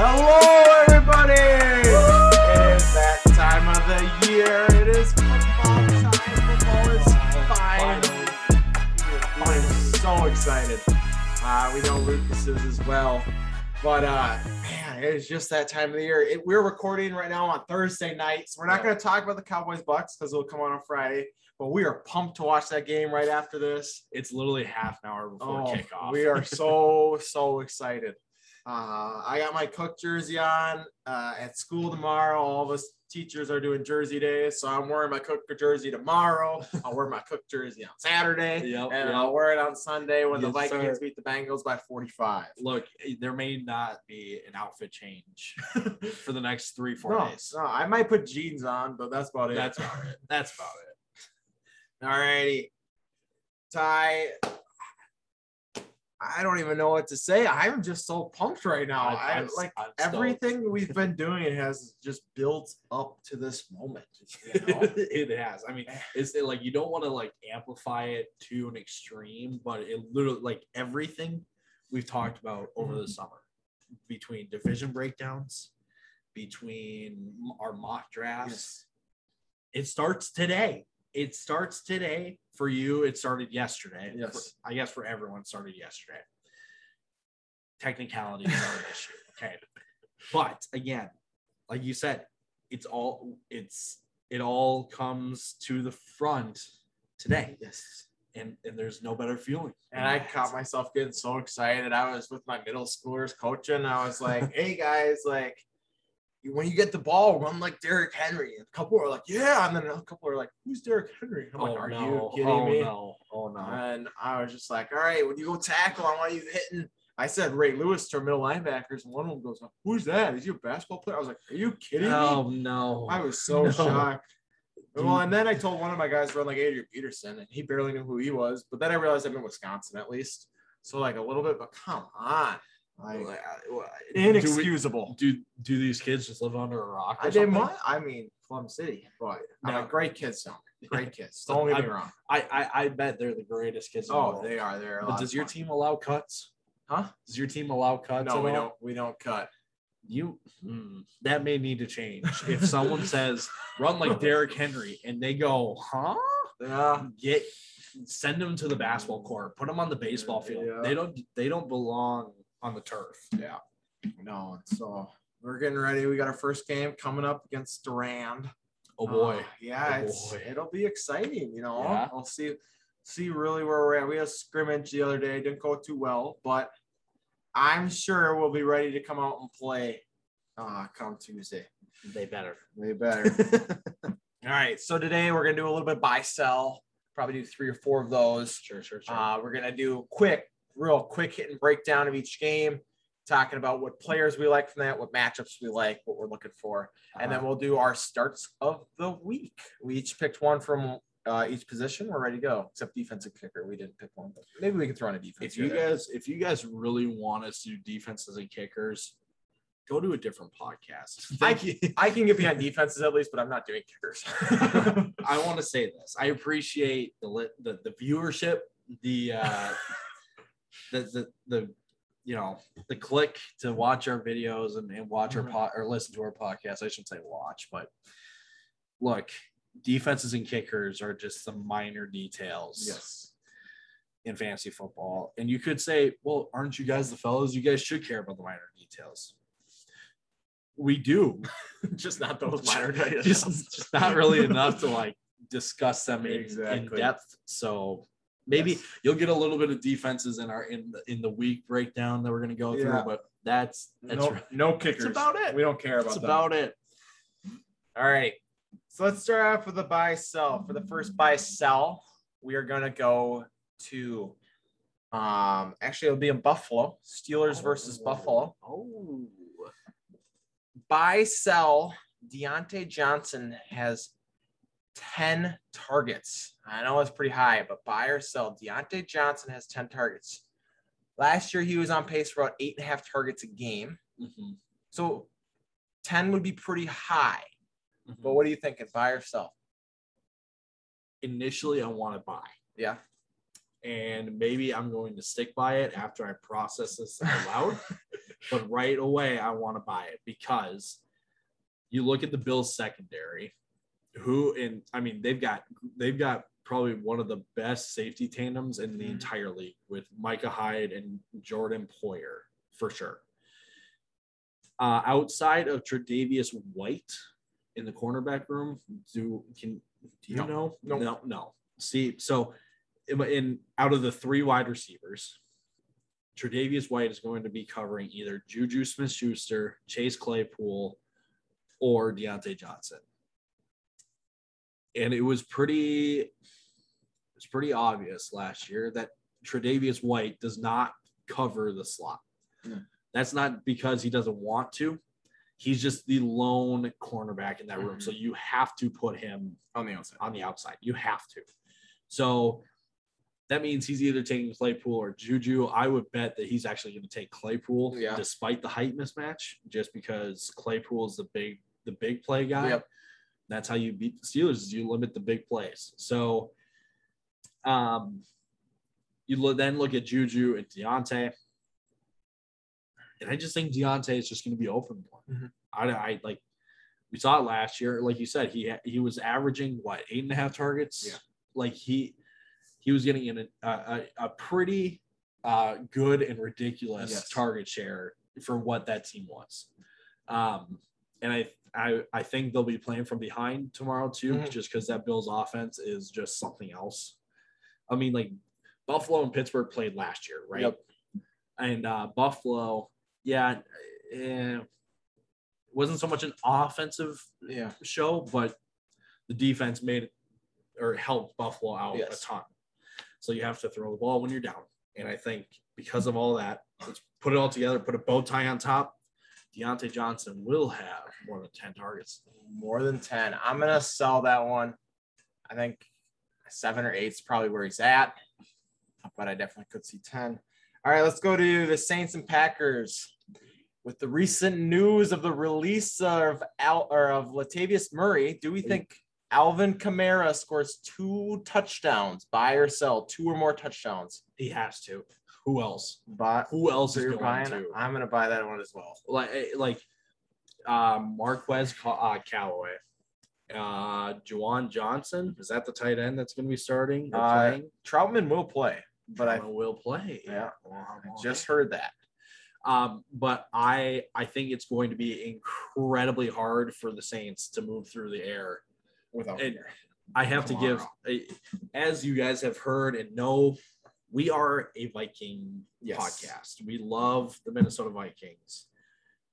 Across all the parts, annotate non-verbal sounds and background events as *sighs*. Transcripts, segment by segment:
Hello, everybody! It is that time of the year. It is football time. Football is fine. I'm so excited. Uh, we know Lucas is as well. But uh, man, it is just that time of the year. It, we're recording right now on Thursday night, so we're not Yeah. going to talk about the Cowboys Bucks because it'll come on on Friday. But we are pumped to watch that game right after this. It's literally half an hour before Oh, kickoff. we are so *laughs* so excited. Uh, I got my Cook jersey on uh, at school tomorrow. All of us teachers are doing jersey days, so I'm wearing my Cook jersey tomorrow. I'll wear my Cook jersey on Saturday, *laughs* Yep, and yep. I'll wear it on Sunday when the Vikings sir. beat the Bengals by 45. Look, there may not be an outfit change *laughs* for the next three, four No, days. no, I might put jeans on, but that's about it. That's about it. That's about it. All righty. Ty, I don't even know what to say. I'm just so pumped right now. I, I'm- like I'm stoked. everything we've been *laughs* doing has just built up to this moment. you *laughs* know? it has. I mean, it's like you don't want to like amplify it to an extreme, but it literally like everything we've talked about over the mm-hmm. summer between division breakdowns, between our mock drafts, Yes. it starts today. It starts today for you. It started yesterday. Yes. For- I guess for everyone, it started yesterday. Technicality is our *laughs* issue. Okay. But again, like you said, it's all it's it all comes to the front today. Yes. And and there's no better feeling. And I caught myself getting so excited. I was with my middle schoolers coaching. I was like, *laughs* hey guys, like when you get the ball, run like Derrick Henry. And a couple are like, yeah. And then a couple are like, who's Derrick Henry? I'm oh, like, are no. you kidding oh, me? No. Oh no. And I was just like, all right, when you go tackle, I want you hitting. I said Ray Lewis to our middle linebackers, and one of them goes, Who's that? Is he a basketball player? I was like, Are you kidding me? Oh no. I was so No. shocked. Well, and then I told one of my guys to run like Adrian Peterson, and he barely knew who he was. But then I realized I'm in Wisconsin at least. So like a little bit, but come on. Like, Do we- inexcusable. Do do these kids just live under a rock? I did something? my, I mean, Plum City, but No. a great kids, son. Great kids. *laughs* Don't get me wrong. I, I I bet they're the greatest kids. In the Oh, world. they are. They're. But does your fun. team allow cuts? Huh? Does your team allow cuts? No, we all? don't. We don't cut. You hmm, that may need to change. If someone *laughs* says run like Derrick Henry and they go, huh? Yeah. Get send them to the basketball court. Put them on the baseball field. Yeah. They don't. They don't belong on the turf. Yeah. No. So we're getting ready. We got our first game coming up against Durand. Oh boy. Uh, yeah, Oh, it's boy. it'll be exciting. You know, Yeah. I'll see see really where we're at. We had a scrimmage the other day. Didn't go too well, but I'm sure we'll be ready to come out and play uh come Tuesday. they better. Way better. *laughs* All right. So today we're gonna do a little bit buy sell. Probably do three or four of those. Sure, sure, sure. Uh, we're gonna do quick, real quick hit and breakdown of each game, talking about what players we like from that, what matchups we like, what we're looking for, and then Uh, we'll do our starts of the week. We each picked one from uh, each position. We're ready to go, except defensive kicker. We didn't pick one, but maybe we can throw in a defense. if you there. guys if you guys really want us to do defenses and kickers, go to a different podcast. *laughs* I you. I can get behind defenses at least, but I'm not doing kickers. *laughs* I want to say this. I appreciate the the, the viewership, the uh *laughs* the, the the you know the click to watch our videos and, and watch Mhm. our pod or listen to our podcast. I shouldn't say watch, but look, defenses and kickers are just some minor details yes. in fantasy football. And you could say, well, aren't you guys the fellows? You guys should care about the minor details. We do, *laughs* Just not those minor details. just not really enough to like discuss them in, in depth. So maybe Yes. you'll get a little bit of defenses in our in the in the week breakdown that we're gonna go through, but that's that's no, right. no kickers. That's about it. We don't care about That's about it. All right. So let's start off with the buy sell. For the first buy sell, we are going to go to um actually it'll be in Buffalo. Steelers versus Buffalo. Oh, Buy sell Diontae Johnson has 10 targets. I know it's pretty high, but buy or sell. Diontae Johnson has 10 targets. Last year he was on pace for about eight and a half targets a game. Mhm, So 10 would be pretty high. mhm. But what are you thinking? Buy or sell? initially I want to buy. Yeah. and maybe I'm going to stick by it after I process this *laughs* out loud. but right away I want to buy it because you look at the Bills secondary, who in I mean they've got they've got probably one of the best safety tandems in the Mhm. entire league with Micah Hyde and Jordan Poyer for sure. Uh, outside of Tre'Davious White in the cornerback room, do can do you No. know? Nope. No, no. See, so in, in out of the three wide receivers, Tre'Davious White is going to be covering either Juju Smith Schuster, Chase Claypool, or Diontae Johnson. And it was pretty it's pretty obvious last year that Tre'Davious White does not cover the slot. Yeah. That's not because he doesn't want to. He's just the lone cornerback in that room. Mhm. So you have to put him On the outside. on the outside. You have to. So that means he's either taking Claypool or Juju. I would bet that he's actually going to take Claypool Yeah. despite the height mismatch, just because Claypool is the big the big play guy. Yep. That's how you beat the Steelers is you limit the big plays. So um you then look at Juju and Diontae. And I just think Diontae is just going to be open more. Mhm. I, I like we saw it last year. Like you said, he he was averaging what eight and a half targets. Yeah. Like he he was getting in a a, a pretty uh, good and ridiculous Yes. target share for what that team was. Um, and I I I think they'll be playing from behind tomorrow too, Mhm. just because that Bills offense is just something else. I mean, like Buffalo and Pittsburgh played last year, right? Yep. And uh, Buffalo, yeah, eh, wasn't so much an offensive Yeah. show, but the defense made it or helped Buffalo out Yes. a ton. So you have to throw the ball when you're down. And I think because of all that, let's put it all together, put a bow tie on top. Diontae Johnson will have more than 10 targets. More than 10. I'm going to sell that one. I think seven or eight is probably where he's at, but I definitely could see 10. All right, let's go to the Saints and Packers. With the recent news of the release of Al or of Latavius Murray, do we think Alvin Kamara scores two touchdowns, buy or sell, two or more touchdowns? He has to. Who else? But Who else is going buying to? I'm going to buy that one as well. Like, eh, like um, Marquez uh, Callaway, uh, Juwan Johnson. Is that the tight end that's going to be starting? or Uh, playing? Trautman will play, but I will play. Yeah. Well, I just heard that. Um, but I I think it's going to be incredibly hard for the Saints to move through the air. Without And I have to give, as you guys have heard and know, we are a Viking Yes. podcast. We love the Minnesota Vikings,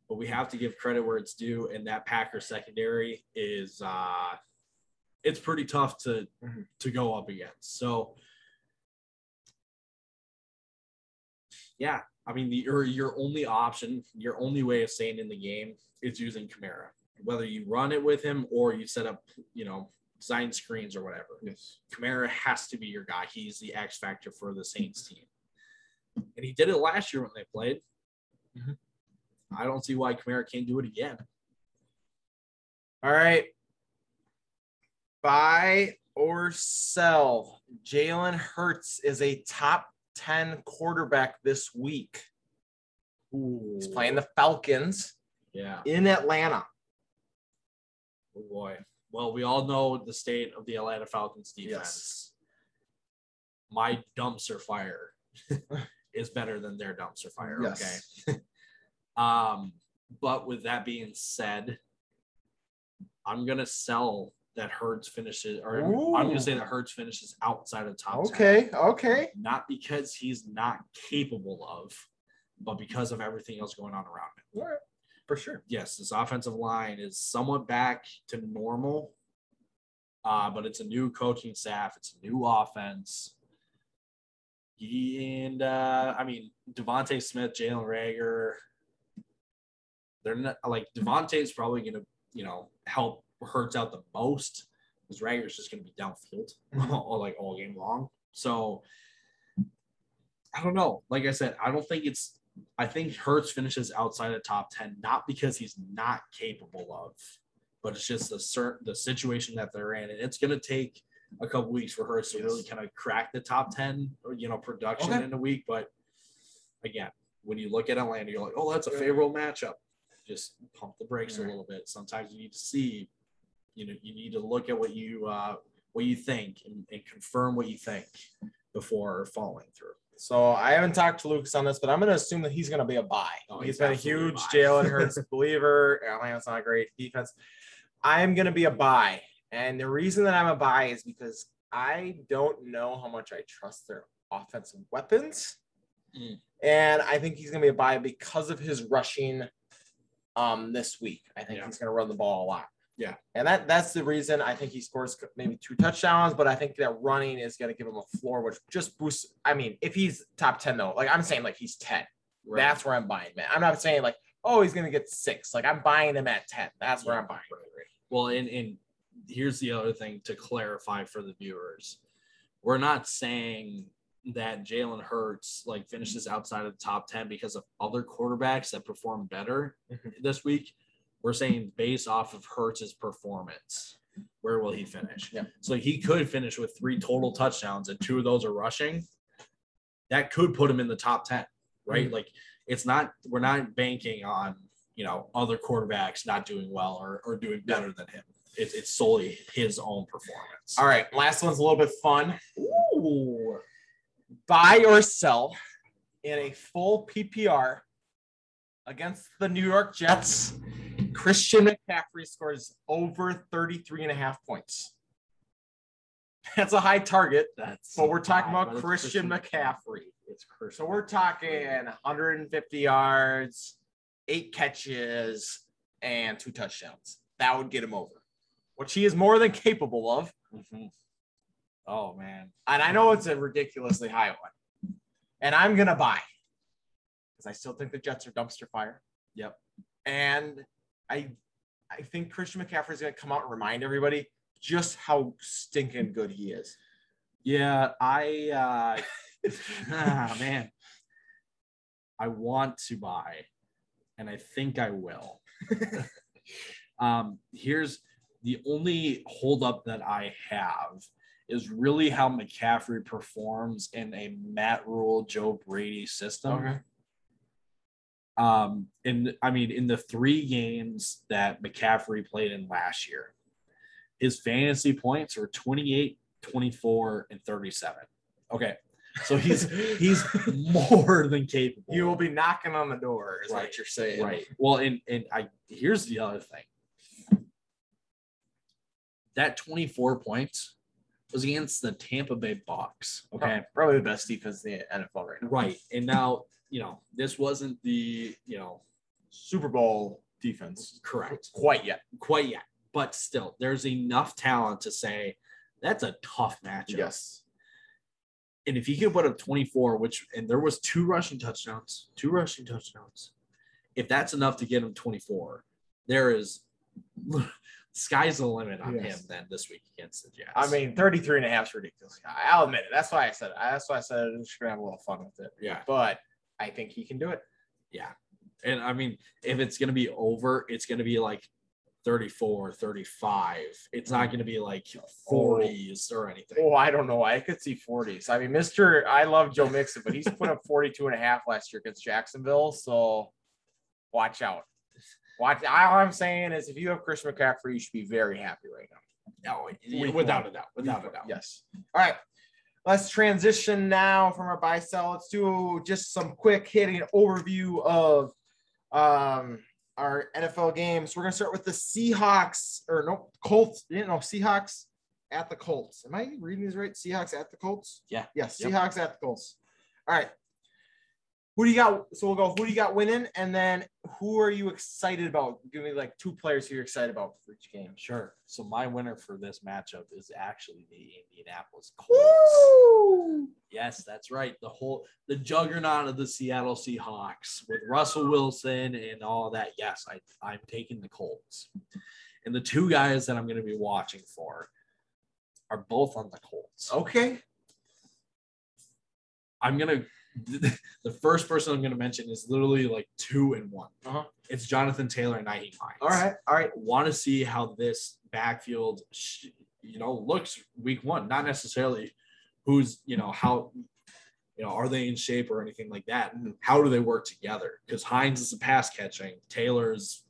but we have to give credit where it's due. And that Packer secondary is uh, it's pretty tough to Mhm. to go up against. So yeah, I mean the your your only option, your only way of staying in the game is using Kamara. Whether you run it with him or you set up, you know, design screens or whatever. Yes. Kamara has to be your guy. He's the X factor for the Saints team. And he did it last year when they played. Mhm. I don't see why Kamara can't do it again. All right. Buy or sell. Jalen Hurts is a top 10 quarterback this week. He's playing the Falcons Yeah. in Atlanta. Oh boy. Well, we all know the state of the Atlanta Falcons defense. Yes. My dumpster fire *laughs* is better than their dumpster fire. Yes. Okay. *laughs* um, but with that being said, I'm gonna sell that Hurts finishes, or I'm gonna say that Hurts finishes outside of top 10. Okay. Okay. Not because he's not capable of, but because of everything else going on around him. All right. For sure. yes, this offensive line is somewhat back to normal, uh, but it's a new coaching staff, it's a new offense. And uh, I mean, DeVonta Smith, Jalen Reagor, they're not like DeVonta's probably going to, you know, help Hurts out the most because Reagor's just going to be downfield *laughs* all like all game long. So I don't know. Like I said, I don't think it's I think Hurts finishes outside the top 10, not because he's not capable of, but it's just the certain the situation that they're in. And it's gonna take a couple weeks for Hurts to really kind of crack the top 10 or you know production Okay. in a week. But again, when you look at Atlanta, you're like, oh, that's a favorable matchup. Just pump the brakes a little bit. Sometimes you need to see, you know, you need to look at what you uh, what you think and, and confirm what you think before following through. So I haven't talked to Lucas on this, but I'm going to assume that he's going to be a buy. Oh, he's he's been a huge. Jalen *laughs* Hurts believer. Atlanta's not a great defense. I'm going to be a buy. And the reason that I'm a buy is because I don't know how much I trust their offensive weapons. Mm. And I think he's going to be a buy because of his rushing um, this week. I think Yeah. he's going to run the ball a lot. Yeah. And that that's the reason I think he scores maybe two touchdowns, but I think that running is going to give him a floor, which just boosts. I mean, if he's top 10, though, like I'm saying, like he's 10. That's where I'm buying, man. I'm not saying like, oh, he's going to get six. Like I'm buying him at 10. That's where Yeah. I'm buying. Well, and, and here's the other thing to clarify for the viewers. We're not saying that Jalen Hurts like finishes outside of the top 10 because of other quarterbacks that perform better Mhm. this week. We're saying based off of Hurts's performance, where will he finish? Yeah. So he could finish with three total touchdowns and two of those are rushing. That could put him in the top 10, right? Mm-hmm. Like it's not, we're not banking on, you know, other quarterbacks not doing well or, or doing better than him. It's, it's solely his own performance. All right. Last one's a little bit fun. Ooh. Buy or sell in a full PPR against the New York Jets. Christian McCaffrey scores over 33 and a half points. That's a high target, That's but we're talking high, about it's Christian McCaffrey. It's Christian. So we're talking 150 yards, eight catches, and two touchdowns. That would get him over, which he is more than capable of. Mhm. Oh man. And I know it's a ridiculously high one. And I'm going to buy because I still think the Jets are dumpster fire. Yep. And I I think Christian McCaffrey is going to come out and remind everybody just how stinking good he is. Yeah, I uh *laughs* ah, man. I want to buy, and I think I will. *laughs* um, here's the only holdup that I have is really how McCaffrey performs in a Matt Rhule, Joe Brady system. Um, in I mean, in the three games that McCaffrey played in last year, his fantasy points were 28, 24, and 37. Okay. So he's *laughs* he's more than capable. You will be knocking on the door, is Right, what you're saying. right. Well, and and I here's the other thing. That 24 points was against the Tampa Bay Bucks. Okay. Okay. Probably the best defense in the NFL right now. Right. And now, you know, this wasn't the, you know, Super Bowl defense. correct Quite yet. quite yet, but still, there's enough talent to say that's a tough matchup. Yes. And if he could put up 24, which and there was two rushing touchdowns, two rushing touchdowns. If that's enough to get him 24, there is *laughs* sky's the limit on Yes. him then this week against the Jets. I mean, 33 and a half is ridiculous. I'll admit it. That's why I said it. That's why I said I'm just to have a little fun with it. yeah, But I think he can do it. yeah. And I mean, if it's going to be over, it's going to be like 34, 35. It's not going to be like 40s or anything. Oh, I don't know. I could see 40s. I mean, Mr. I love Joe Mixon, but he's put up *laughs* 42 and a half last year against Jacksonville. So watch out. Watch. All I'm saying is if you have Chris McCaffrey, you should be very happy right now. No, without a doubt, without a doubt. Yes. All right. Let's transition now from our buy sell. Let's do just some quick hitting overview of um, our NFL games. We're gonna start with the Seahawks or no Colts. You know, Seahawks at the Colts. Am I reading these right? Seahawks at the Colts. Yeah. Yes. Yep. Seahawks at the Colts. All right. Who do you got? So we'll go. Who do you got winning? And then who are you excited about? Give me like two players who you're excited about for each game. Sure. So my winner for this matchup is actually the Indianapolis Colts. Woo! Yes, that's right. The whole the juggernaut of the Seattle Seahawks with Russell Wilson and all that. Yes, I I'm taking the Colts. And the two guys that I'm going to be watching for are both on the Colts. Okay. I'm going to *laughs* the first person I'm going to mention is literally like 2 and 1. Uh-huh. It's Jonathan Taylor and Nyheim Hines. All right. All right. want to see how this backfield, you know, looks week one. Not necessarily who's, you know, how You know, are they in shape or anything like that? How do they work together? Because Hines is a pass catching, Taylor's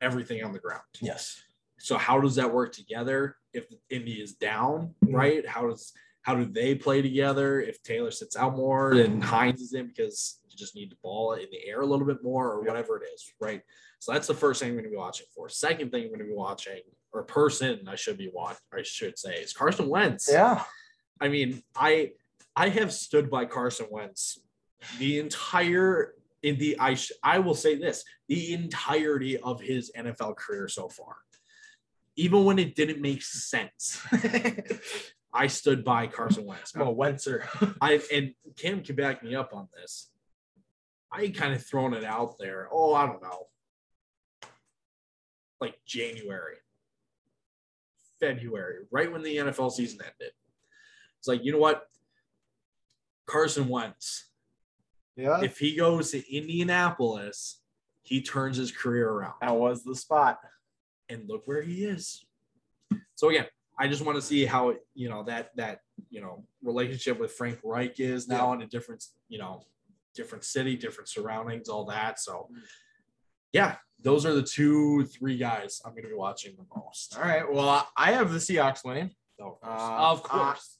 everything on the ground. Yes. So how does that work together if Indy is down, Mhm. right? How does how do they play together if Taylor sits out more and mm-hmm. Hines is in because you just need the ball in the air a little bit more or whatever it is, right? So that's the first thing I'm going to be watching for. Second thing I'm going to be watching, or person I should be watching, I should say, is Carson Wentz. Yeah. I mean, I I have stood by Carson Wentz the entire in the I sh- I will say this the entirety of his NFL career so far. Even when it didn't make sense, *laughs* *laughs* I stood by Carson Wentz. I'm a Wentzer. *laughs* I and Cam can back me up on this. I kind of thrown it out there. Oh, I don't know. Like January, February, right when the NFL season ended. It's like, you know what? Carson Wentz, Yeah. if he goes to Indianapolis, he turns his career around. that was the spot. And look where he is. So again, I just want to see how you know that that you know relationship with Frank Reich is now in a different you know different city, different surroundings, all that. So yeah, those are the two three guys I'm going to be watching the most. All right. Well, I have the Seahawks winning. Of course, Uh, of course.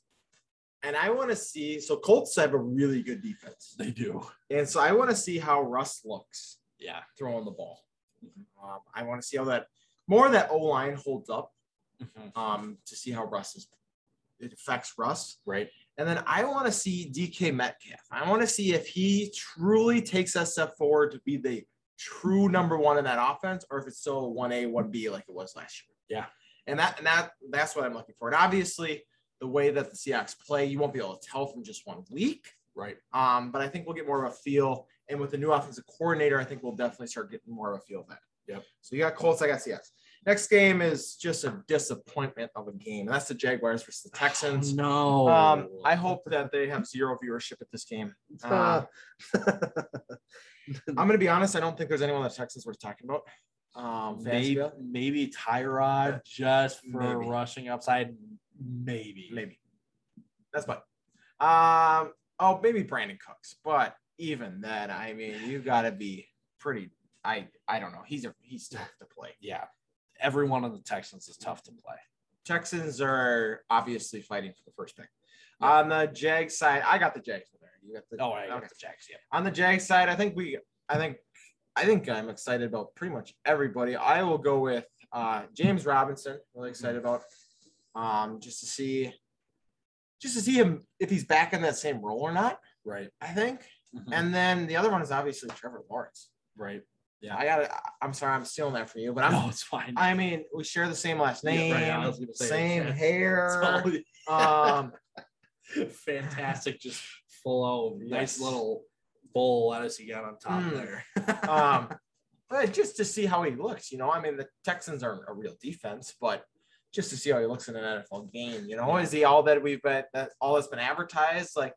And I want to see. So Colts have a really good defense, they do. and so I want to see how Russ looks Yeah. throwing the ball. Um, I want to see how that more of that O line holds up. Um, to see how Russ is it affects Russ. Right. And then I want to see DK Metcalf. I want to see if he truly takes that step forward to be the true number one in that offense, or if it's still a one A, one B like it was last year. Yeah. And that and that that's what I'm looking for. And obviously, the way that the Seahawks play, you won't be able to tell from just one week. Right. Um, but I think we'll get more of a feel. And with the new offensive coordinator, I think we'll definitely start getting more of a feel of that. Yep. So you got Colts, I got Seahawks. Next game is just a disappointment of a game, and that's the Jaguars versus the Texans. *sighs* No. Um, I hope that they have zero viewership at this game. Uh, I'm going to be honest. I don't think there's anyone that Texans worth talking about. Um, maybe maybe, maybe Tyrod just for Maybe. rushing upside. Maybe. maybe. That's fine. Um, oh, maybe Brandin Cooks, but even then, I mean, you got to be pretty. I I don't know. He's a he's tough to play. Yeah. Everyone on the Texans is tough to play. Texans are obviously fighting for the first pick. Yeah. On the Jag side, I got the Jags there. You got the Oh, I got okay. the Jags. Yeah. on the Jag side, I think we, I think, I think I'm excited about pretty much everybody. I will go with uh, James Robinson. Really excited about, um, just to see, just to see him if he's back in that same role or not. Right. I think, And and then the other one is obviously Trevor Lawrence. right. Yeah, I got it. I'm sorry, I'm stealing that from you, but I'm. no, it's fine. I mean, we share the same last Yeah, name, right, gonna say, same hair. *laughs* Um, *laughs* fantastic, just full of nice little bowl lettuce you got on top Mm. there. *laughs* um, but just to see how he looks, you know, I mean, the Texans aren't a real defense, but just to see how he looks in an NFL game, you know, is he all that we've been, that all that's been advertised? Like,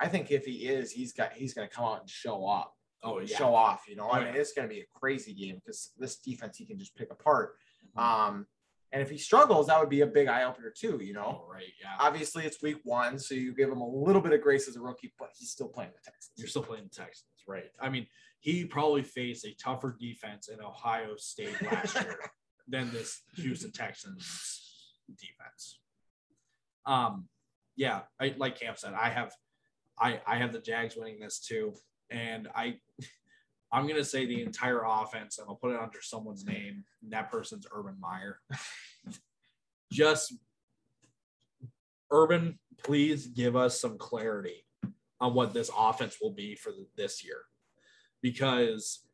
I think if he is, he's got, he's going to come out and show up, oh yeah. show off, you know, Oh, I mean, it's going to be a crazy game because this defense he can just pick apart. Um, and if he struggles, that would be a big eye opener too, you know. Oh, right. Yeah. Obviously, it's week one, so you give him a little bit of grace as a rookie, but he's still playing the Texans. You're still playing the Texans, right? I mean, he probably faced a tougher defense in Ohio State last year *laughs* than this Houston Texans defense. Um, yeah, I, like Camp said, I have, I I have the Jags winning this too, and I, I'm gonna say the entire offense, and I'll put it under someone's name. And that person's Urban Meyer. *laughs* Just Urban, please give us some clarity on what this offense will be for the, this year, because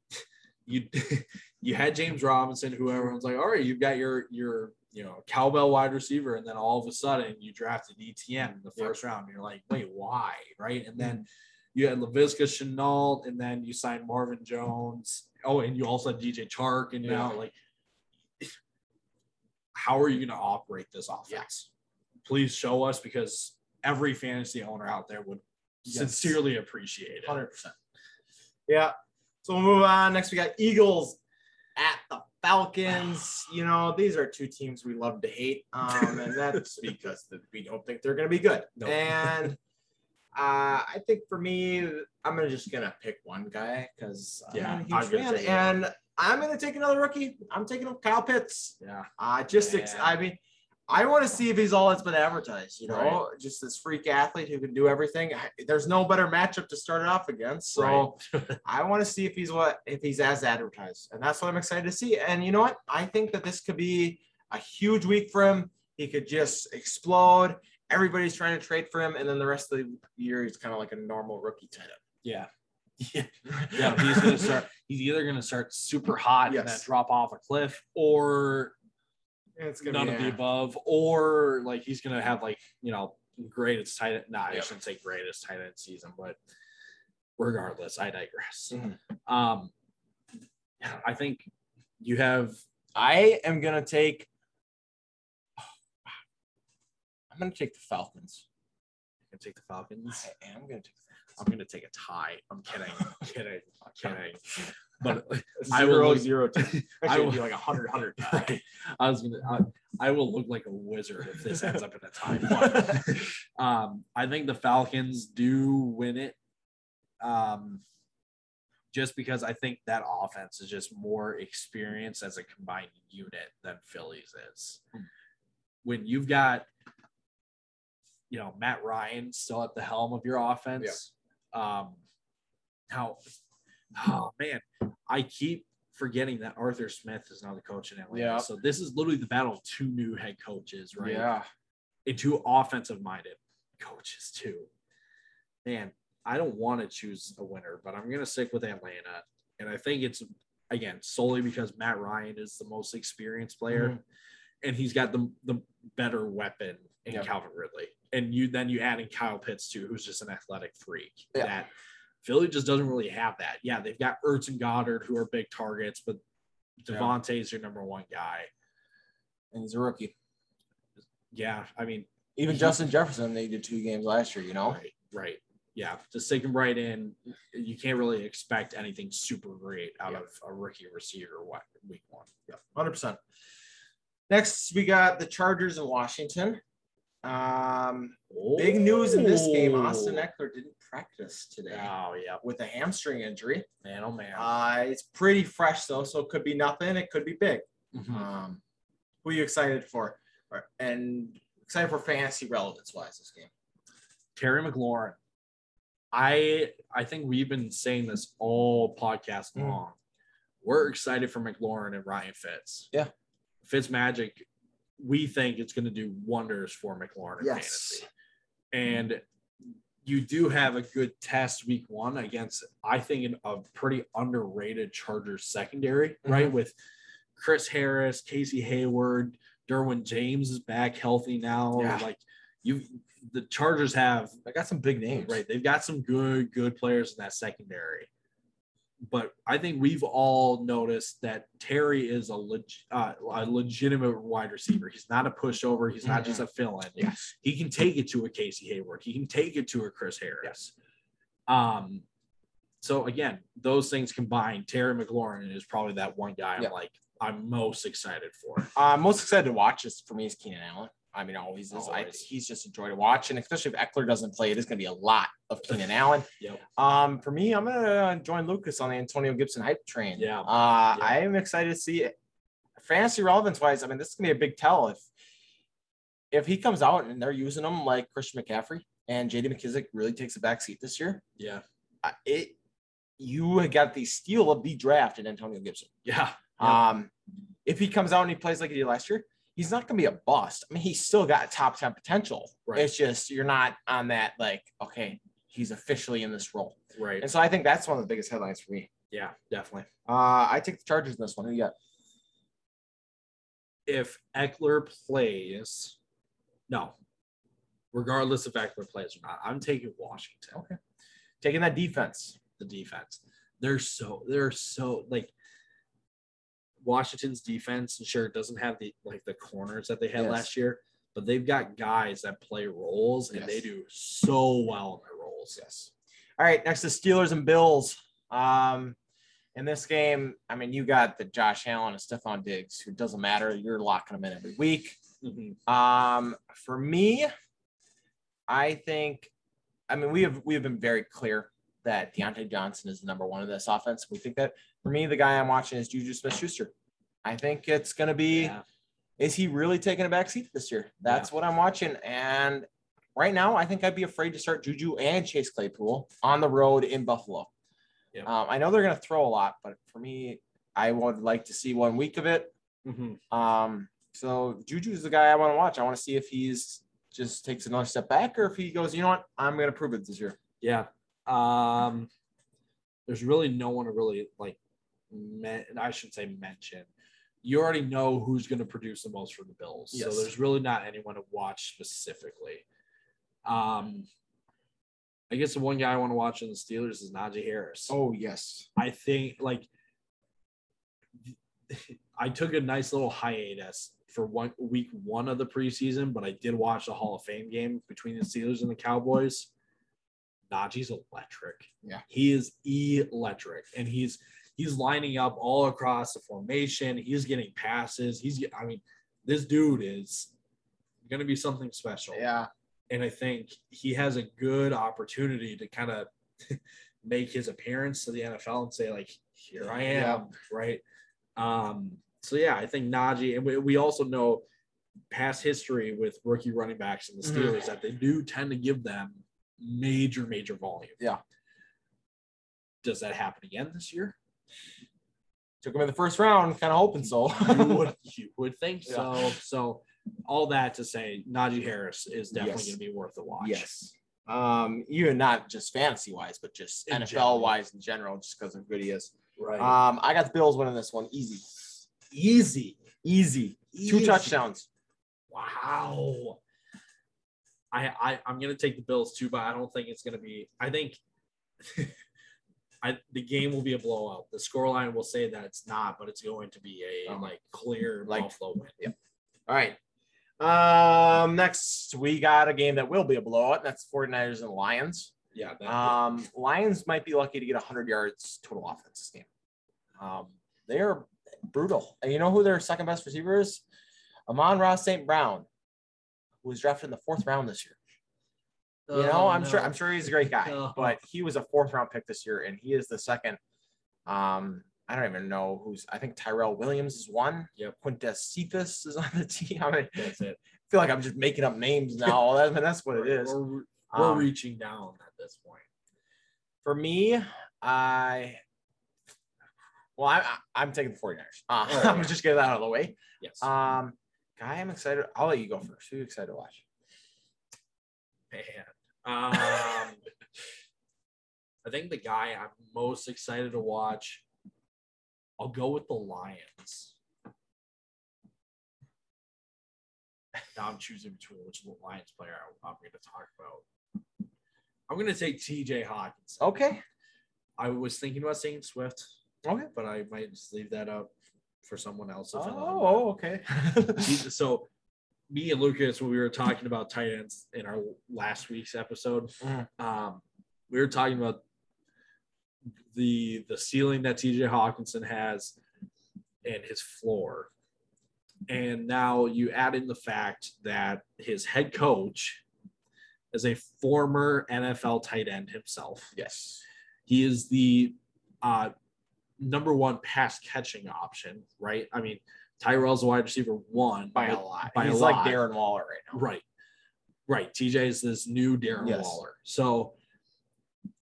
*laughs* you *laughs* you had James Robinson, who everyone's like, all right, you've got your your you know cowbell wide receiver, and then all of a sudden you drafted Etienne in the Yep. first round. And you're like, wait, why? Right? And then you had Laviska Shenault, and then you signed Marvin Jones. Oh, and you also had DJ Chark, and now Yeah. like, how are you going to operate this offense? Please show us because every fantasy owner out there would Yes. sincerely appreciate it. Hundred percent. Yeah. So we'll move on. Next, we got Eagles at the Falcons. *sighs* You know, these are two teams we love to hate, um, and that's *laughs* because we don't think they're going to be good. No. And Uh, I think for me, I'm gonna just gonna pick one guy because Yeah, I'm a huge fan, that. and I'm gonna take another rookie. I'm taking Kyle Pitts. Yeah. Uh, just ex- I mean, I want to see if he's all that's been advertised. You know, just this freak athlete who can do everything. I- There's no better matchup to start it off against. So Right. *laughs* I want to see if he's what if he's as advertised, and that's what I'm excited to see. And you know what? I think that this could be a huge week for him. He could just explode. Everybody's trying to trade for him, and then the rest of the year he's kind of like a normal rookie tight end. Yeah. Yeah. *laughs* Yeah. He's gonna start he's either gonna start super hot and then drop off a cliff or It's none of the above, or like he's gonna have like, you know, greatest tight end. Nah, I shouldn't say greatest tight end season, but regardless, I digress. Mhm. Um yeah, I think you have I am gonna take. I'm gonna take the Falcons. you can take the Falcons. I am gonna take. I'm gonna take a tie. I'm kidding. *laughs* I'm kidding. I'm kidding. But The *laughs* I will zero look- zero *laughs* two. I will- be like a hundred hundred. Right. I was gonna. I, I will look like a wizard if this ends up in a tie. Um, I think the Falcons do win it. Um, just because I think that offense is just more experienced as a combined unit than Phillies is. Hmm. When you've got, you know, Matt Ryan still at the helm of your offense. Um, how, oh man, I keep forgetting that Arthur Smith is now the coach in Atlanta. Yeah. So this is literally the battle of two new head coaches, right? Yeah. and two offensive minded coaches too. Man, I don't want to choose a winner, but I'm gonna stick with Atlanta. And I think it's again solely because Matt Ryan is the most experienced player Mhm. and he's got the the better weapon in Yeah. Calvin Ridley. And you then you add in Kyle Pitts too, who's just an athletic freak. Yeah. That Philly just doesn't really have that. Yeah, they've got Ertz and Goedert who are big targets, but Yeah. DeVonta's your number one guy. And he's a rookie. Yeah, I mean, Even He- Justin Jefferson, they did two games last year. You know. Right, right. Yeah, just take him right in. You can't really expect anything super great out Yeah. of a rookie receiver what week one. Yeah, hundred percent. Next, we got the Chargers in Washington. Um, big news in this game: Austin Ekeler didn't practice today Oh yeah, with a hamstring injury. man, oh man. Uh, it's pretty fresh though, so it could be nothing. It could be big. Mhm. Um, who are you excited for? And excited for fantasy relevance wise this game. Terry McLaurin. I I think we've been saying this all podcast Mm. long. We're excited for McLaurin and Ryan Fitz. Yeah. Fitz Magic, we think it's going to do wonders for McLaurin in fantasy. And you do have a good test week one against, I think, a pretty underrated Chargers secondary, mm-hmm. right? With Chris Harris, Casey Hayward, Derwin James is back healthy now. Yeah. Like you, the Chargers have I got some big names. right. They've got some good, good players in that secondary. But I think we've all noticed that Terry is a, leg, uh, a legitimate wide receiver. He's not a pushover. He's not just a fill-in Yes. he can take it to a Casey Hayward. He can take it to a Chris Harris. Yes. Um, so again, those things combined, Terry McLaurin is probably that one guy I'm like I'm most excited for. I'm uh, most excited to watch this for me is Keenan Allen. I mean, always is. I, he's just a joy to watch, and especially if Ekeler doesn't play, it is going to be a lot of Keenan Allen. Yep. Um, for me, I'm gonna join Lucas on the Antonio Gibson hype train. Yeah. Uh, Yeah. I am excited to see it. Fantasy relevance wise, I mean, this is gonna be a big tell if if he comes out and they're using him like Christian McCaffrey and J.D. McKissic really takes a back seat this year. Yeah. uh, It you got the steal of the draft in Antonio Gibson. Yeah. Yeah. Um, if he comes out and he plays like he did last year, he's not going to be a bust. I mean, he's still got top 10 potential. Right. It's just you're not on that, like, okay, he's officially in this role. Right. And so I think that's one of the biggest headlines for me. Yeah, definitely. Uh, I take the Chargers in this one. Who you got? If Ekeler plays, no, regardless if Ekeler plays or not, I'm taking Washington. Okay. Taking that defense. the defense. They're so they're so like Washington's defense, and sure, it doesn't have the like the corners that they had Yes. last year, but they've got guys that play roles and they do so well in their roles. Yes. All right. Next is Steelers and Bills. Um, in this game, I mean, you got the Josh Allen and Stefon Diggs, who doesn't matter. You're locking them in every week. Mhm. Um, for me, I think I mean, we have we have been very clear that Diontae Johnson is the number one in this offense. We think that for me, the guy I'm watching is Juju Smith Schuster. I think it's going to be, Yeah. is he really taking a back seat this year? That's what I'm watching. And right now, I think I'd be afraid to start Juju and Chase Claypool on the road in Buffalo. Yeah. Um, I know they're going to throw a lot, but for me, I would like to see one week of it. Mhm. Um, so Juju's the guy I want to watch. I want to see if he's just takes another step back or if he goes, you know what, I'm going to prove it this year. Yeah. Um, there's really no one to really like. Me- I shouldn't say mention. You already know who's going to produce the most for the Bills, so there's really not anyone to watch specifically. Um, I guess the one guy I want to watch in the Steelers is Najee Harris. Oh yes. I think like *laughs* I took a nice little hiatus for one week one of the preseason, but I did watch the Hall of Fame game between the Steelers and the Cowboys. Najee's electric. Yeah. He is electric. And he's he's lining up all across the formation. He's getting passes. He's I mean, this dude is gonna be something special Yeah. and I think he has a good opportunity to kind of *laughs* make his appearance to the NFL and say like, "Here I am," Yeah. right? Um, so yeah, I think Najee, and we, we also know past history with rookie running backs in the Mhm. Steelers that they do tend to give them major, major volume. Yeah. Does that happen again this year? Took him in the first round, kind of hoping so. You *laughs* would, you would think Yeah. so. So all that to say, Najee Harris is definitely Yes. going to be worth a watch. yes. Um, even not just fantasy wise, but just In NFL general. wise in general, just because of good he is. Right. Um, I got the Bills winning this one easy. Easy. Easy. Two touchdowns. Wow. I, I I'm gonna take the Bills too, but I don't think it's gonna be. I think I the game will be a blowout. The scoreline will say that it's not, but it's going to be a Oh. like clear Like- Buffalo win. Yep. All right. Um, next we got a game that will be a blowout. That's 49ers and Lions. Yeah. That, Um, Lions might be lucky to get 100 yards total offense this game. Um, they're brutal. And you know who their second best receiver is? Amon-Ra St. Brown, who was drafted in the fourth round this year. You know, Oh, I'm sure. I'm sure he's a great guy, No. but he was a fourth round pick this year, and he is the second. Um, I don't even know who's. I think Tyrell Williams is one. Yeah, Quintez Cephus is on the team. *laughs* I mean, That's it. I feel like I'm just making up names now. *laughs* I mean, that's what it is. We're, we're Um, reaching down at this point. For me, I well, I, I I'm taking the 49ers. Uh, Oh, *laughs* I'm just getting that out of the way. Yes. Um, guy, I'm excited. I'll let you go first. Who are you excited to watch? Man. Um, *laughs* I think the guy I'm most excited to watch, I'll go with the Lions. Now I'm choosing between which Lions player I'm going to talk about. I'm going to take TJ Hockenson. Okay. I was thinking about saying Swift, Okay. but I might just leave that up for someone else. in. Oh, okay. *laughs* So me and Lucas, when we were talking about tight ends in our last week's episode, Mhm. um, we were talking about the the ceiling that TJ Hockenson has and his floor. And now you add in the fact that his head coach is a former NFL tight end himself. yes. He is the uh, number one pass catching option, right? I mean, Tyrell's a wide receiver one By a lot. By a He's lot. like Darren Waller right now. Right. Right. TJ is this new Darren Yes. Waller. So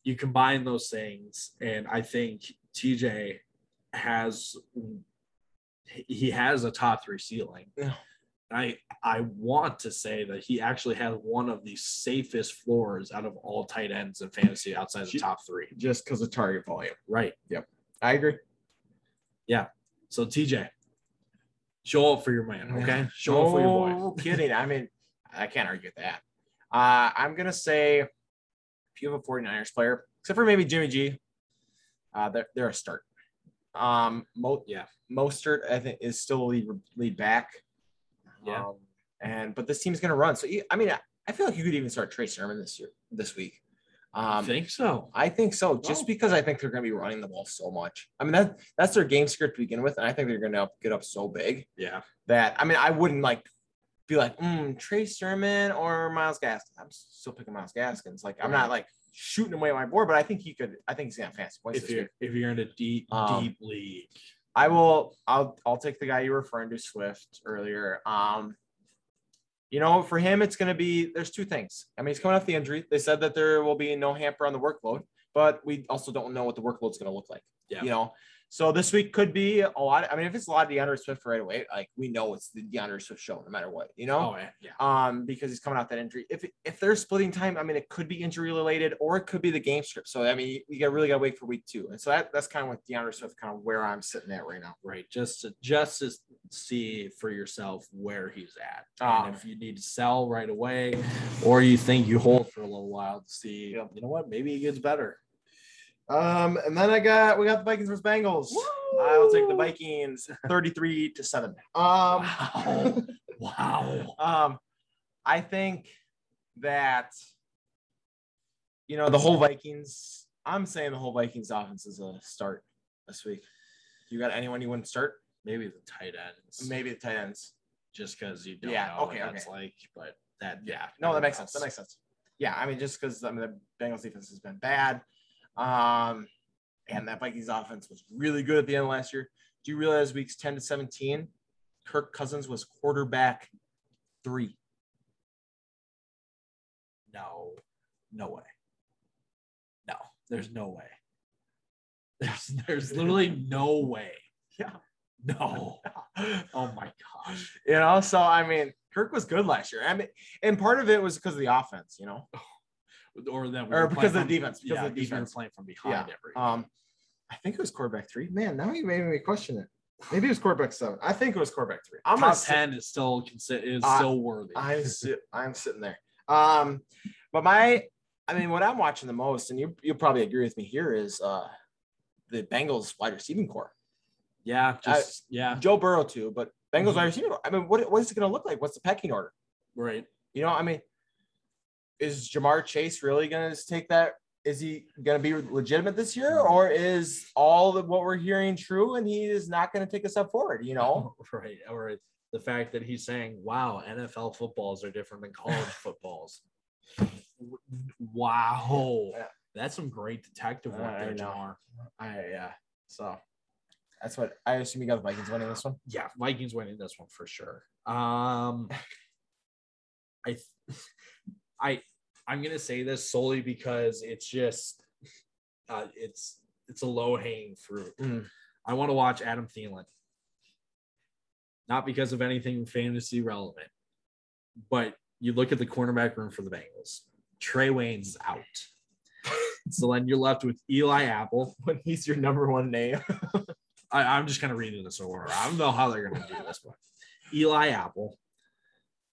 you combine those things, and I think TJ has he has a top three ceiling. Yeah. I I want to say that he actually has one of the safest floors out of all tight ends in fantasy outside the top three. Just because of target volume. Right. Yep. I agree. Yeah. So TJ, show up for your man, okay? Show up for your boy. No *laughs* kidding. I mean, I can't argue with that. Uh, I'm gonna say if you have a 49ers player, except for maybe Jimmy G, uh, they're, they're a start. Um, Mo, Yeah. Mostert, I think, is still a lead, lead back. Yeah. Um, and but this team's gonna run. So you, I mean, I, I feel like you could even start Trey Sermon this year, this week. I Um, think so. I think so, just because I think they're going to be running the ball so much. I mean, that that's their game script to begin with, and I think they're going to get up so big Yeah. that I mean, I wouldn't like be like, mm, Trey Sermon or Myles Gaskins. I'm still picking Myles Gaskins. Like I'm not like shooting away my board, but I think he could. I think he's gonna have fancy points. If this you're week. if you're in a deep Um, deep league, I will. I'll. I'll take the guy you were referring to, Swift earlier. Um, you know, for him, it's going to be. There's two things. I mean, he's coming off the injury. They said that there will be no hamper on the workload, but we also don't know what the workload's going to look like. Yeah. You know, so this week could be a lot. I mean, if it's a lot of D'Andre Swift right away, like we know it's the D'Andre Swift show, no matter what. You know oh yeah, yeah. um, because he's coming out that injury. If if they're splitting time, I mean, it could be injury related or it could be the game script. So I mean, you, you got really got to wait for week two, and so that that's kind of with D'Andre Swift, kind of where I'm sitting at right now. right. Just to just to see for yourself where he's at, Um, and if you need to sell right away, or you think you hold for a little while to see, Yeah. you know what, maybe he gets better. Um, and then I got we got the Vikings versus Bengals. I'll take the Vikings *laughs* 33 to 7. Um Wow. *laughs* wow. um I think that you know the whole Vikings, I'm saying the whole Vikings offense is a start this week. You got anyone you wouldn't start? Maybe the tight ends. Maybe the tight ends. just because you don't Yeah, know okay, what that's okay. like, but that yeah. No, that makes sense. That makes sense. Yeah, I mean, just because I mean the Bengals defense has been bad, um, and that Vikings offense was really good at the end of last year. Do you realize weeks ten to seventeen, Kirk Cousins was quarterback three? No, no way. No, there's no way. *laughs* There's there's literally no way. Yeah. No. *laughs* Oh my gosh. You know, so I mean, Kirk was good last year. I mean, and part of it was because of the offense. You know, Or that we Or because of the defense, because yeah, of the because we were defense. playing from behind every. um, I think it was quarterback three. Man, now you made me question it. Maybe it was quarterback seven. I think it was quarterback three. I'm top sit- ten is still consider is Uh, still worthy. I'm sit, I'm sitting there. Um, but my, I mean, what I'm watching the most, and you you'll probably agree with me here, is uh the Bengals wide receiving core. yeah, just yeah, Joe Burrow too, but Bengals Mhm. wide receiver. I mean, what what is it going to look like? What's the pecking order? right. You know, I mean, is Ja'Marr Chase really going to take that? Is he going to be legitimate this year, or is all of what we're hearing true, and he is not going to take a step forward? You know, *laughs* right. Or the fact that he's saying, "Wow, NFL footballs are different than college *laughs* footballs." Wow, Yeah. that's some great detective work I there, know. Jamar. I yeah. So that's what I assume you got the Vikings winning this one. Yeah, Vikings winning this one for sure. Um, *laughs* I, I, I'm gonna say this solely because it's just, uh, it's it's a low hanging fruit. Mm. I want to watch Adam Thielen, not because of anything fantasy relevant, but you look at the cornerback room for the Bengals. Trae Waynes out. *laughs* So then you're left with Eli Apple. When he's your number one name. *laughs* I, I'm just gonna read in this order. I don't know how they're gonna do this, but Eli Apple,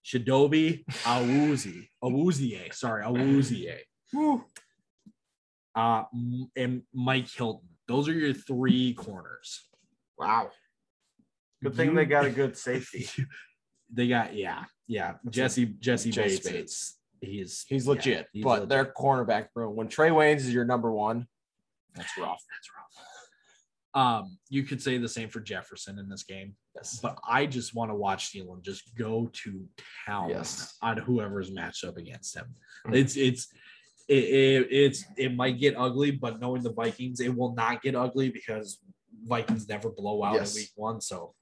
Chidobe Awuzie, Awuzie, sorry, Awuzie, uh, and Mike Hilton. Those are your three corners. Wow. Good thing they got a *laughs* good safety. They got yeah, yeah. Jesse Jesse Jessie Bates. Bates. He's He's yeah, legit, he's but legit. their cornerback room. When Trae Waynes is your number one, that's rough. That's rough. Um, you could say the same for Jefferson in this game. Yes. but I just want to watch Thielen just go to town Yes. on whoever's matched up against him. Mhm. It's it's it, it it's it might get ugly, but knowing the Vikings, it will not get ugly because Vikings never blow out Yes. in week one. So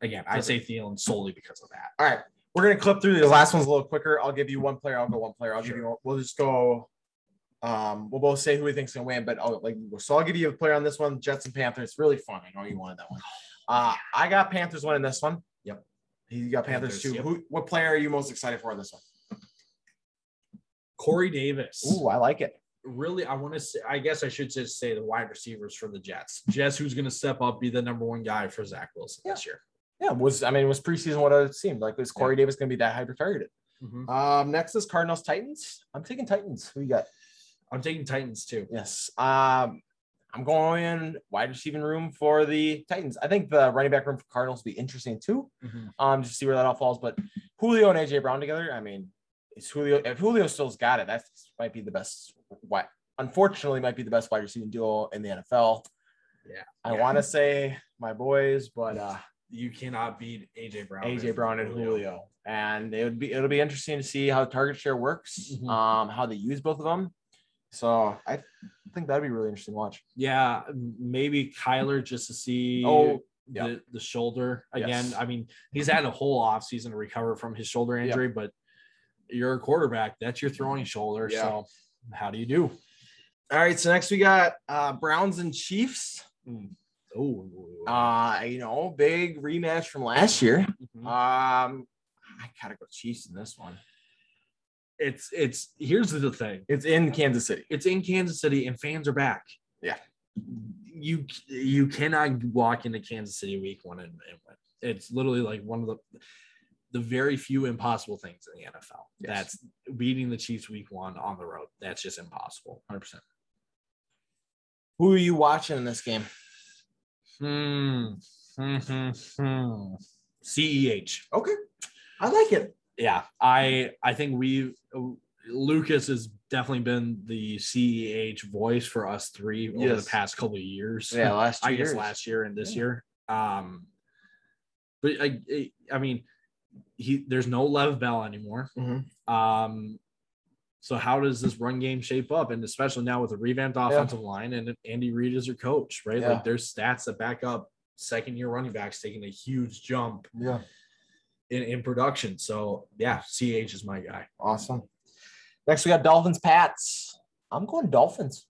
again, I say Thielen solely because of that. All right. We're gonna clip through the last one's a little quicker. I'll give you one player. I'll go one player. I'll give you. One. We'll just go. Um, we'll both say who we think's gonna win, but I'll like so I'll give you a player on this one. Jets and Panthers. Really fun. I know you wanted that one. Uh, I got Panthers winning this one. Yep. You got Panthers, Panthers, too. yep. Who? What player are you most excited for in this one? Corey Davis. Ooh, I like it. Really, I want to say, I guess I should just say the wide receivers for the Jets. Jets, who's going to step up, be the number one guy for Zach Wilson this year. Yeah, was I mean, it was preseason what it seemed like. Was Corey Davis going to be that hyper targeted? Um, next is Cardinals Titans. I'm taking Titans. Who you got? I'm taking Titans too. Yes. Um, I'm going wide receiving room for the Titans. I think the running back room for Cardinals will be interesting too. Um, just see where that all falls. But Julio and AJ Brown together, I mean, it's Julio. If Julio still's got it, that might be the best. What unfortunately might be the best wide receiving duo in the NFL. Yeah. I Yeah. want to say my boys, but uh, You cannot beat AJ Brown. AJ Brown and Julio. and it would be it'll be interesting to see how target share works, Mhm. um, how they use both of them. So I think that'd be really interesting to watch. Yeah, maybe Kyler just to see Oh, yeah. the, the shoulder again. Yes. I mean, he's had a whole offseason to recover from his shoulder Yeah. injury, but you're a quarterback. That's your throwing shoulder. Yeah. So how do you do? All right, so next we got uh, Browns and Chiefs. Oh, Uh, you know, big rematch from last year. Mhm. Um, I gotta go Chiefs in this one. It's it's here's the thing. It's in Kansas City. It's in Kansas City and fans are back. Yeah. You you cannot walk into Kansas City week one and, and win. It's literally like one of the the very few impossible things in the NFL. Yes. That's beating the Chiefs week one on the road. That's just impossible. 100%. Who are you watching in this game? Hmm. Hmm, hmm, hmm. CEH. Okay, I like it. Yeah, I I think we Lucas has definitely been the CEH voice for us three over Yes. the past couple of years. Yeah, *laughs* last I guess last year and this Yeah. year. Um, but I, I- mean, he there's no Lev Bell anymore. Mhm. Um, so how does this run game shape up? And especially now with a revamped offensive line and Andy Reid is your coach, right? Yeah. Like there's stats that back up second year running backs taking a huge jump Yeah, in, in production. So yeah, CH is my guy. awesome. Next we got Dolphins Pats. I'm going Dolphins.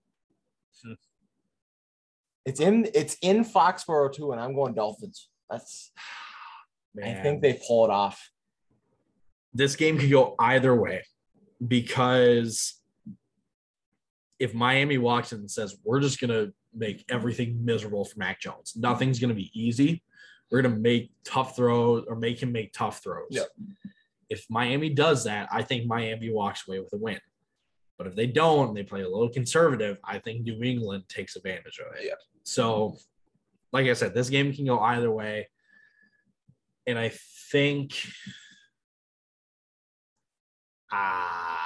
Hmm. *laughs* It's in it's in Foxborough too, and I'm going Dolphins. That's I think they pull it off. this game could go either way because if Miami walks in and says, we're just going to make everything miserable for Mac Jones, nothing's going to be easy. We're going to make tough throws or make him make tough throws. Yep. If Miami does that, I think Miami walks away with a win. But if they don't, and they play a little conservative, I think New England takes advantage of it. Yeah. So, like I said, this game can go either way. And I think Ah,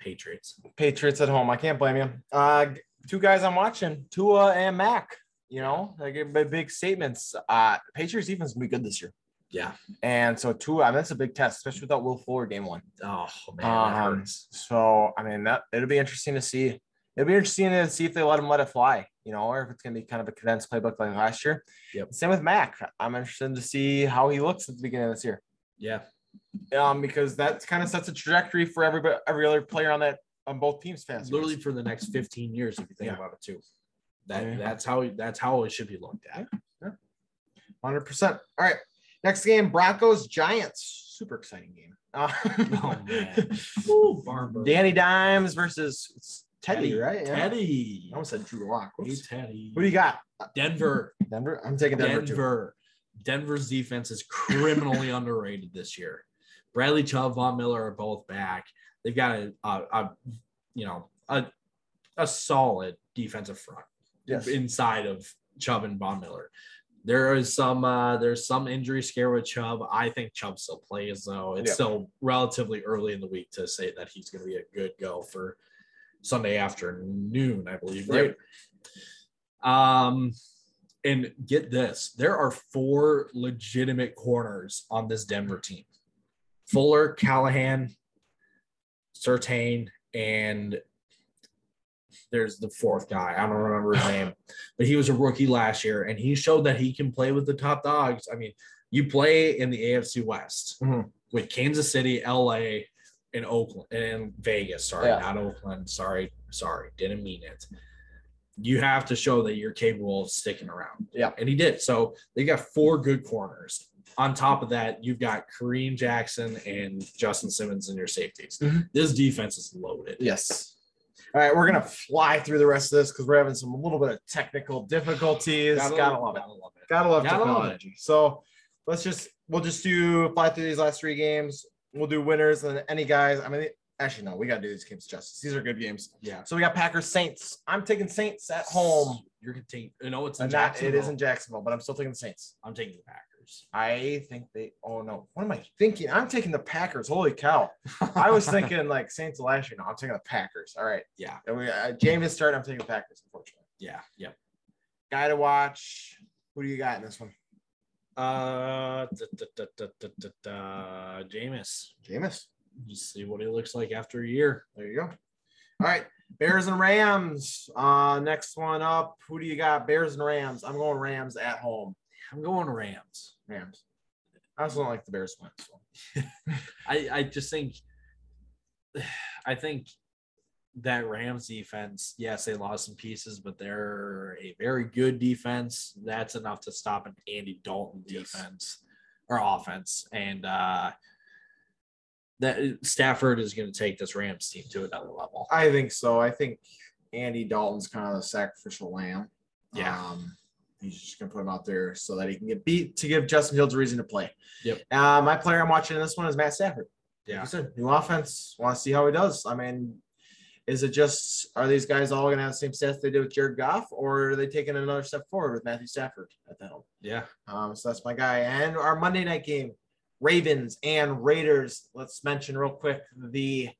Patriots. Patriots at home. I can't blame you. Uh, two guys I'm watching, Tua and Mac. You know, they give big, big statements. Uh, Patriots defense will be good this year, Yeah. and so Tua. I mean, that's a big test, especially without Will Fuller game one. Oh man, Um, so I mean, that it'll be interesting to see. It'll be interesting to see if they let him let it fly, you know, or if it's gonna be kind of a condensed playbook like last year. Yep. Same with Mac. I'm interested to see how he looks at the beginning of this year. Yeah. Um, because that kind of sets a trajectory for every every other player on that on both teams. Fantasy Literally for the next 15 years, if you think Yeah. about it too. That Yeah. that's how that's how it should be looked at. Hundred percent. All right. Next game, Broncos Giants. Super exciting game. *laughs* Uh, Oh, man. *laughs* Ooh. Danny Dimes versus Teddy, Teddy, right? Yeah. Teddy. I almost said Drew Lock. Hey, Teddy. Who do you got? Denver. Denver. I'm taking Denver. Denver. too. Denver's defense is criminally *laughs* underrated this year. Bradley Chubb, Von Miller are both back. They've got a, a, a you know, a, a solid defensive front Yes. inside of Chubb and Von Miller. There is some uh, there's some injury scare with Chubb. I think Chubb still plays though. It's Yeah. still relatively early in the week to say that he's going to be a good go for Sunday afternoon, I believe, right? Um, and get this: there are four legitimate corners on this Denver team: Fuller, Callahan, Surtain, and there's the fourth guy. I don't remember his name, but he was a rookie last year, and he showed that he can play with the top dogs. I mean, you play in the AFC West Mhm. with Kansas City, LA, and Oakland and Vegas. Sorry, Yeah. not Oakland. Sorry, sorry, didn't mean it. You have to show that you're capable of sticking around. Yeah. And he did. So they got four good corners. On top of that, you've got Kareem Jackson and Justin Simmons in your safeties. Mhm. This defense is loaded. Yes. All right, we're gonna fly through the rest of this because we're having some a little bit of technical difficulties. Gotta, love it. Gotta love it. Gotta love Gotta love technology. So let's just we'll just do fly through these last three games. We'll do winners and any guys. I mean, actually, no, we gotta do these games justice. These are good games. Yeah. So we got Packers Saints. I'm taking Saints at home. You're gonna. You know, it's in And not, it Jacksonville. in Jacksonville, but I'm still taking the Saints. I'm taking the Packers. I think they. Oh no, what am I thinking? I'm taking the Packers. Holy cow! I was *laughs* thinking like Saints last year. No, I'm taking the Packers. All right. Yeah. And we, uh, Jameis is starting. I'm taking the Packers. Unfortunately, Yeah. Yep. guy to watch. Who do you got in this one? Uh, da, da, da, da, da, da, da, Jameis. Jameis. Just see what he looks like after a year. There you go. All right. Bears and Rams. Uh, next one up. Who do you got? Bears and Rams. I'm going Rams at home. I'm going Rams. Rams. I also don't like the Bears win. So. *laughs* I, I just think I think that Rams defense, yes, they lost some pieces, but they're a very good defense. That's enough to stop an Andy Dalton Yes. defense or offense. And uh that Stafford is going to take this Rams team to another level. I think so. I think Andy Dalton's kind of the sacrificial lamb. Yeah. Um, he's just gonna put him out there so that he can get beat to give Justin Fields a reason to play. Yep. Uh, my player I'm watching in this one is Matt Stafford. Yeah. you said, new offense. Want to see how he does. I mean, is it just are these guys all gonna have the same stats they did with Jared Goff, or are they taking another step forward with Matthew Stafford at the helm? Yeah. Um, so that's my guy. And our Monday night game, Ravens and Raiders. Let's mention real quick the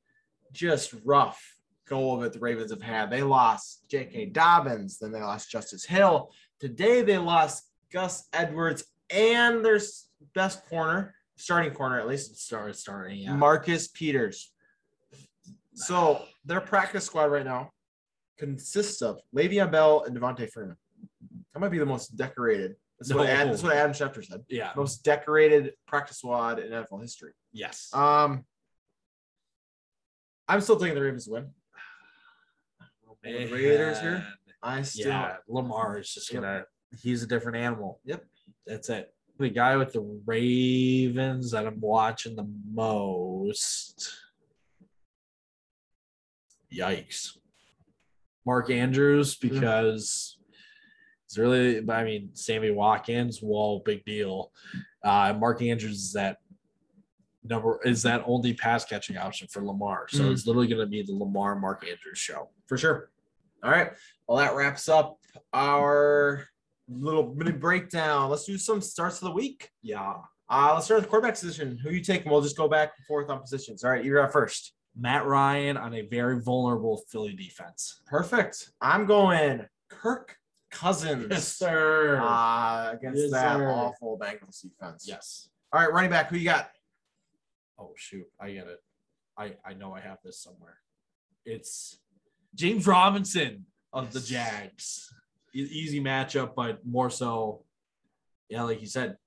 just rough go of it the Ravens have had. They lost J.K. Dobbins, then they lost Justice Hill. Today they lost Gus Edwards and their best corner, starting corner at least, Start starting. Yeah. Marcus Peters. So their practice squad right now consists of Le'Veon Bell and Devonta Freeman. That might be the most decorated. That's what, Ad, that's what Adam Schefter said. yeah. Most decorated practice squad in NFL history. Yes. Um, I'm still thinking the Ravens win. the Raiders here? I still Yeah, Lamar is just Yep. gonna. He's a different animal. Yep. That's it. The guy with the Ravens that I'm watching the most. Yikes. Mark Andrews because it's really. I mean, Sammy Watkins. Whoa, big deal. Uh, Mark Andrews is that number is that only pass catching option for Lamar. So Mhm. it's literally going to be the Lamar Mark Andrews show. for sure. All right. Well, that wraps up our little mini breakdown. Let's do some starts of the week. Yeah. Uh, let's start with the quarterback position. Who you taking? We'll just go back and forth on positions. All right, you're up first. Matt Ryan on a very vulnerable Philly defense. Perfect. I'm going Kirk Cousins sir. uh, against Yes, that sir. awful Bengals defense. yes. All right, running back. Who you got? Oh shoot, I get it. I I know I have this somewhere. It's James Robinson of the Jags. E- easy matchup, but more so, yeah, like you said,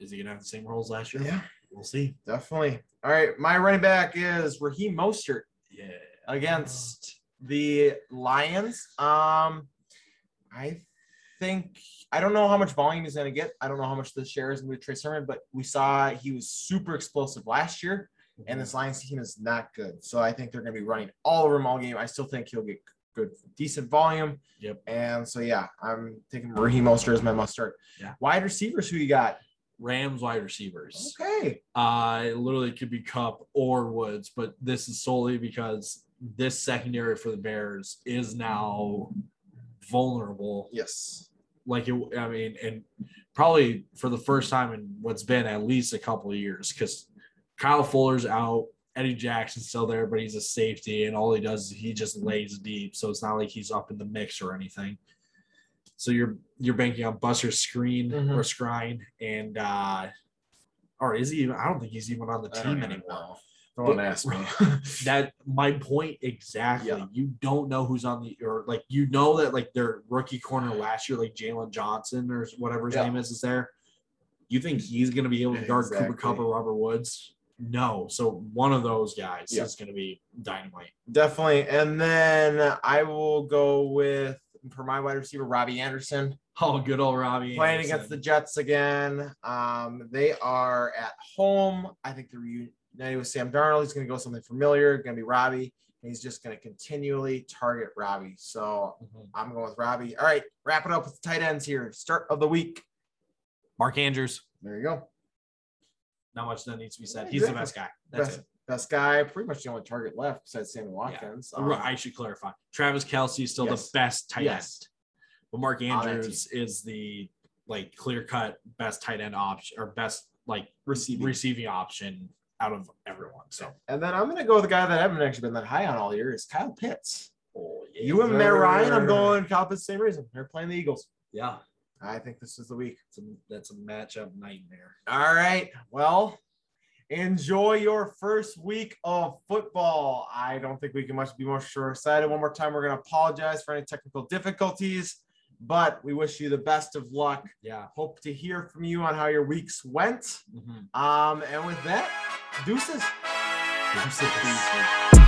is he gonna have the same roles last year? Yeah, we'll see. definitely. All right, my running back is Raheem Mostert Yeah, against the Lions. Um, I think I don't know how much volume he's going to get. I don't know how much the share is going to be with Trey Sermon, but we saw he was super explosive last year, and this Lions team is not good. So I think they're going to be running all over him all game. I still think he'll get good, decent volume. Yep. And so yeah, I'm taking Raheem Mostert as my must start. Yeah. Wide receivers, who you got? Rams wide receivers. Okay. Uh, it literally could be Kupp or Woods, but this is solely because this secondary for the Bears is now vulnerable. Yes. Like it, I mean, and probably for the first time in what's been at least a couple of years, because Kyle Fuller's out, Eddie Jackson's still there, but he's a safety, and all he does is he just lays deep, so it's not like he's up in the mix or anything. So you're you're banking on Buster Screen Mhm. or Skrine, and uh or is he even? I don't think he's even on the team anymore. Don't ask me. *laughs* that my point exactly. Yeah. You don't know who's on the or like you know that like their rookie corner last year, like Jaylon Johnson or whatever his Yeah. name is, is there. You think he's gonna be able to guard Cooper Exactly. Kupp or Robert Woods? No. So one of those guys Yeah. is gonna be dynamite. Definitely. And then I will go with for my wide receiver, Robbie Anderson. Oh, good old Robbie. playing Anderson. against the Jets again. Um, they are at home. I think they're reunited with Sam Darnold. He's going to go something familiar. Going to be Robbie. And he's just going to continually target Robbie. So Mhm. I'm going with Robbie. All right, wrap it up with the tight ends here. Start of the week. Mark Andrews. There you go. Not much that needs to be said. Yeah, He's the best guy. That's Best, it. best guy. Pretty much the only target left besides Sammy Watkins. Um, I should clarify. Travis Kelce is still Yes. the best tight Yes. end, but Mark Andrews is the like clear cut best tight end option or best like receiving. receiving option out of everyone. So and then I'm going to go with the guy that I haven't actually been that high on all year is Kyle Pitts. oh, You and Matt Ryan, I'm going Kyle Pitts, same reason. They're playing the Eagles. Yeah, I think this is the week. It's a, that's a matchup nightmare. All right. Well, enjoy your first week of football. I don't think we can much be more sure excited. One more time, we're going to apologize for any technical difficulties, but we wish you the best of luck. Yeah. Hope to hear from you on how your weeks went. Mhm. Um, and with that, deuces. Deuces.